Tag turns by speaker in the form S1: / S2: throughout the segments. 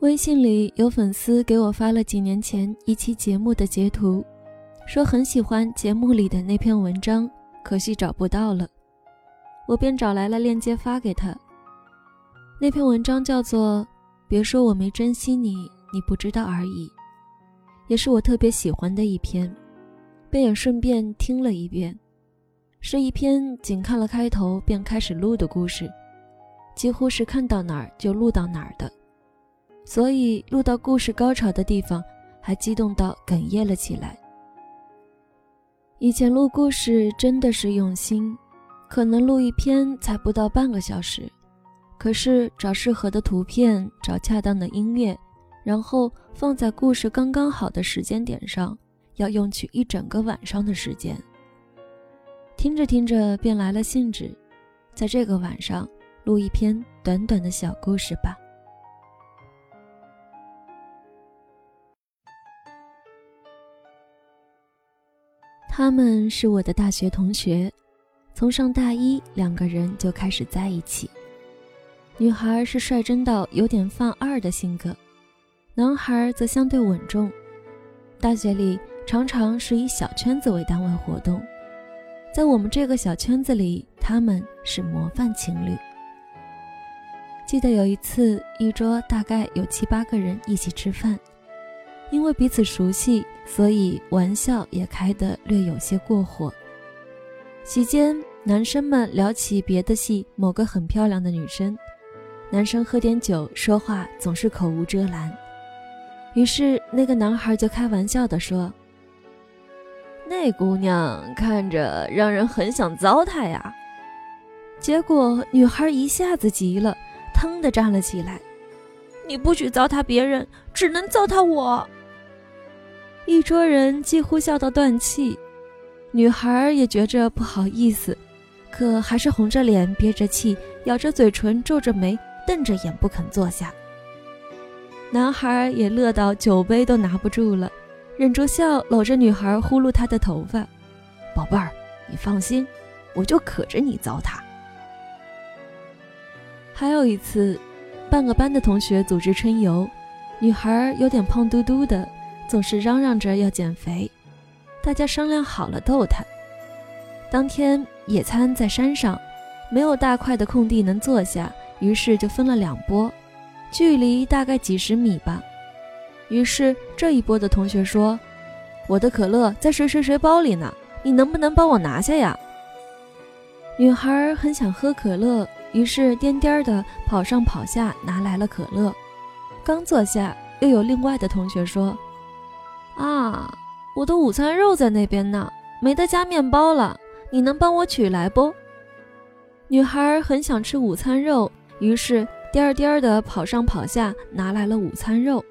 S1: 微信里有粉丝给我发了几年前一期节目的截图，说很喜欢节目里的那篇文章，可惜找不到了。我便找来了链接发给他。那篇文章叫做《别说我没珍惜你，你不知道而已》，也是我特别喜欢的一篇，便也顺便听了一遍。是一篇仅看了开头便开始录的故事，几乎是看到哪儿就录到哪儿的，所以录到故事高潮的地方，还激动到哽咽了起来。以前录故事真的是用心。可能录一篇才不到半个小时，可是找适合的图片，找恰当的音乐，然后放在故事刚刚好的时间点上，要用去一整个晚上的时间。听着听着便来了兴致，在这个晚上录一篇短短的小故事吧。他们是我的大学同学。从上大一，两个人就开始在一起。女孩是率真到有点犯二的性格，男孩则相对稳重。大学里常常是以小圈子为单位活动，在我们这个小圈子里，他们是模范情侣。记得有一次，一桌大概有七八个人一起吃饭，因为彼此熟悉，所以玩笑也开得略有些过火。席间，男生们聊起别的系某个很漂亮的女生，男生喝点酒，说话总是口无遮拦。于是那个男孩就开玩笑地说：“那姑娘看着让人很想糟蹋呀。”结果女孩一下子急了，腾地站了起来：“你不许糟蹋别人，只能糟蹋我！”一桌人几乎笑到断气。女孩也觉着不好意思，可还是红着脸、憋着气、咬着嘴唇、皱着眉、瞪着眼不肯坐下。男孩也乐到酒杯都拿不住了，忍住笑，搂着女孩呼噜她的头发：“宝贝儿，你放心，我就可着你糟蹋。”还有一次，半个班的同学组织春游，女孩有点胖嘟嘟的，总是嚷嚷着要减肥。大家商量好了逗他。当天野餐在山上，没有大块的空地能坐下，于是就分了两波，距离大概几十米吧。于是这一波的同学说：“我的可乐在谁谁谁包里呢，你能不能帮我拿下呀？”女孩很想喝可乐，于是颠颠的跑上跑下拿来了可乐。刚坐下，又有另外的同学说：“啊。”我的午餐肉在那边呢，没得加面包了，你能帮我取来不？女孩很想吃午餐肉，于是颠儿颠儿的跑上跑下拿来了午餐肉。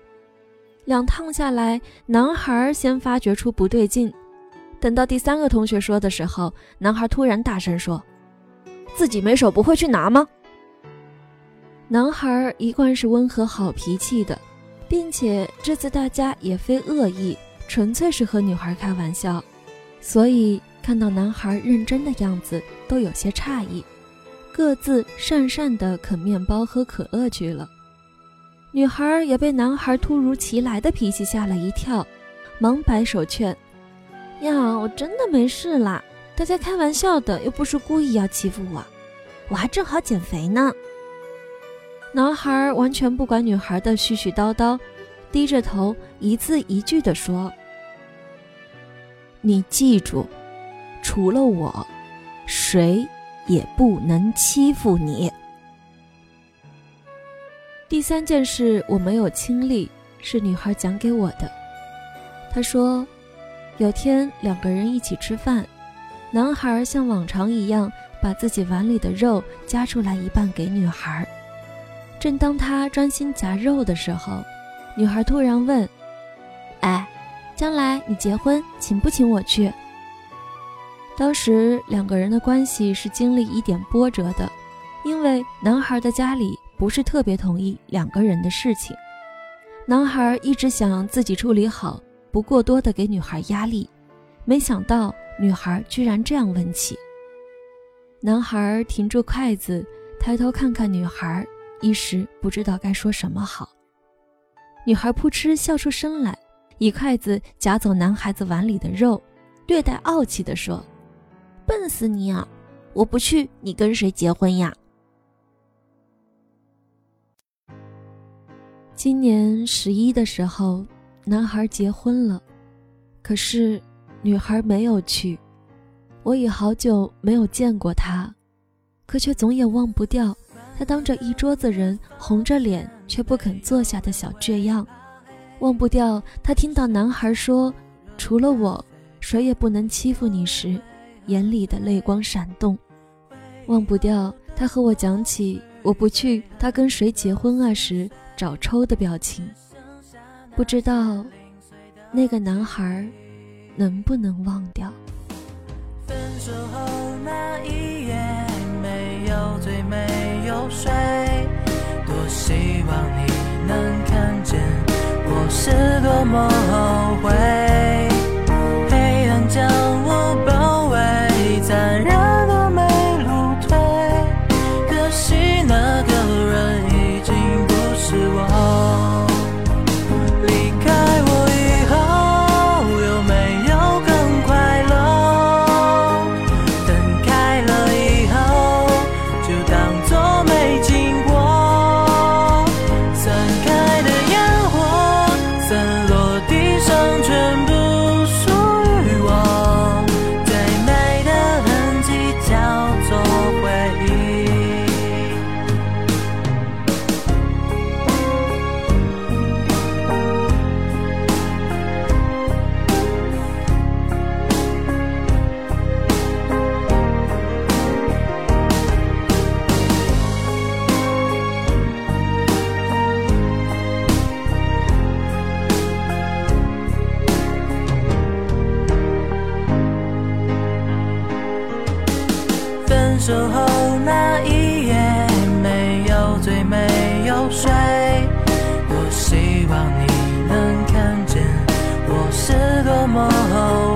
S1: 两趟下来，男孩先发觉出不对劲。等到第三个同学说的时候，男孩突然大声说：“自己没手不会去拿吗？”男孩一贯是温和好脾气的，并且这次大家也非恶意。纯粹是和女孩开玩笑，所以看到男孩认真的样子，都有些诧异，各自讪讪地啃面包、喝可乐去了。女孩也被男孩突如其来的脾气吓了一跳，忙摆手劝：“呀，我真的没事啦，大家开玩笑的，又不是故意要欺负我，我还正好减肥呢。”男孩完全不管女孩的絮絮叨叨。低着头，一字一句地说：“你记住，除了我，谁也不能欺负你。”第三件事我没有亲历，是女孩讲给我的。她说，有天两个人一起吃饭，男孩像往常一样把自己碗里的肉夹出来一半给女孩，正当他专心夹肉的时候。女孩突然问：“哎，将来你结婚请不请我去？”当时两个人的关系是经历一点波折的，因为男孩的家里不是特别同意两个人的事情。男孩一直想自己处理好，不过多的给女孩压力。没想到女孩居然这样问起。男孩停住筷子，抬头看看女孩，一时不知道该说什么好。女孩扑哧笑出声来，一筷子夹走男孩子碗里的肉，略带傲气地说：“笨死你啊！我不去，你跟谁结婚呀？”今年十一的时候，男孩结婚了，可是女孩没有去。我已好久没有见过他，可却总也忘不掉他当着一桌子人红着脸却不肯坐下的小倔样，忘不掉他听到男孩说“除了我，谁也不能欺负你”时，眼里的泪光闪动，忘不掉他和我讲起我不去他跟谁结婚啊时找抽的表情，不知道那个男孩能不能忘掉。
S2: 分手后那一，水。守候那一夜没有醉没有睡多希望你能看见我是多么后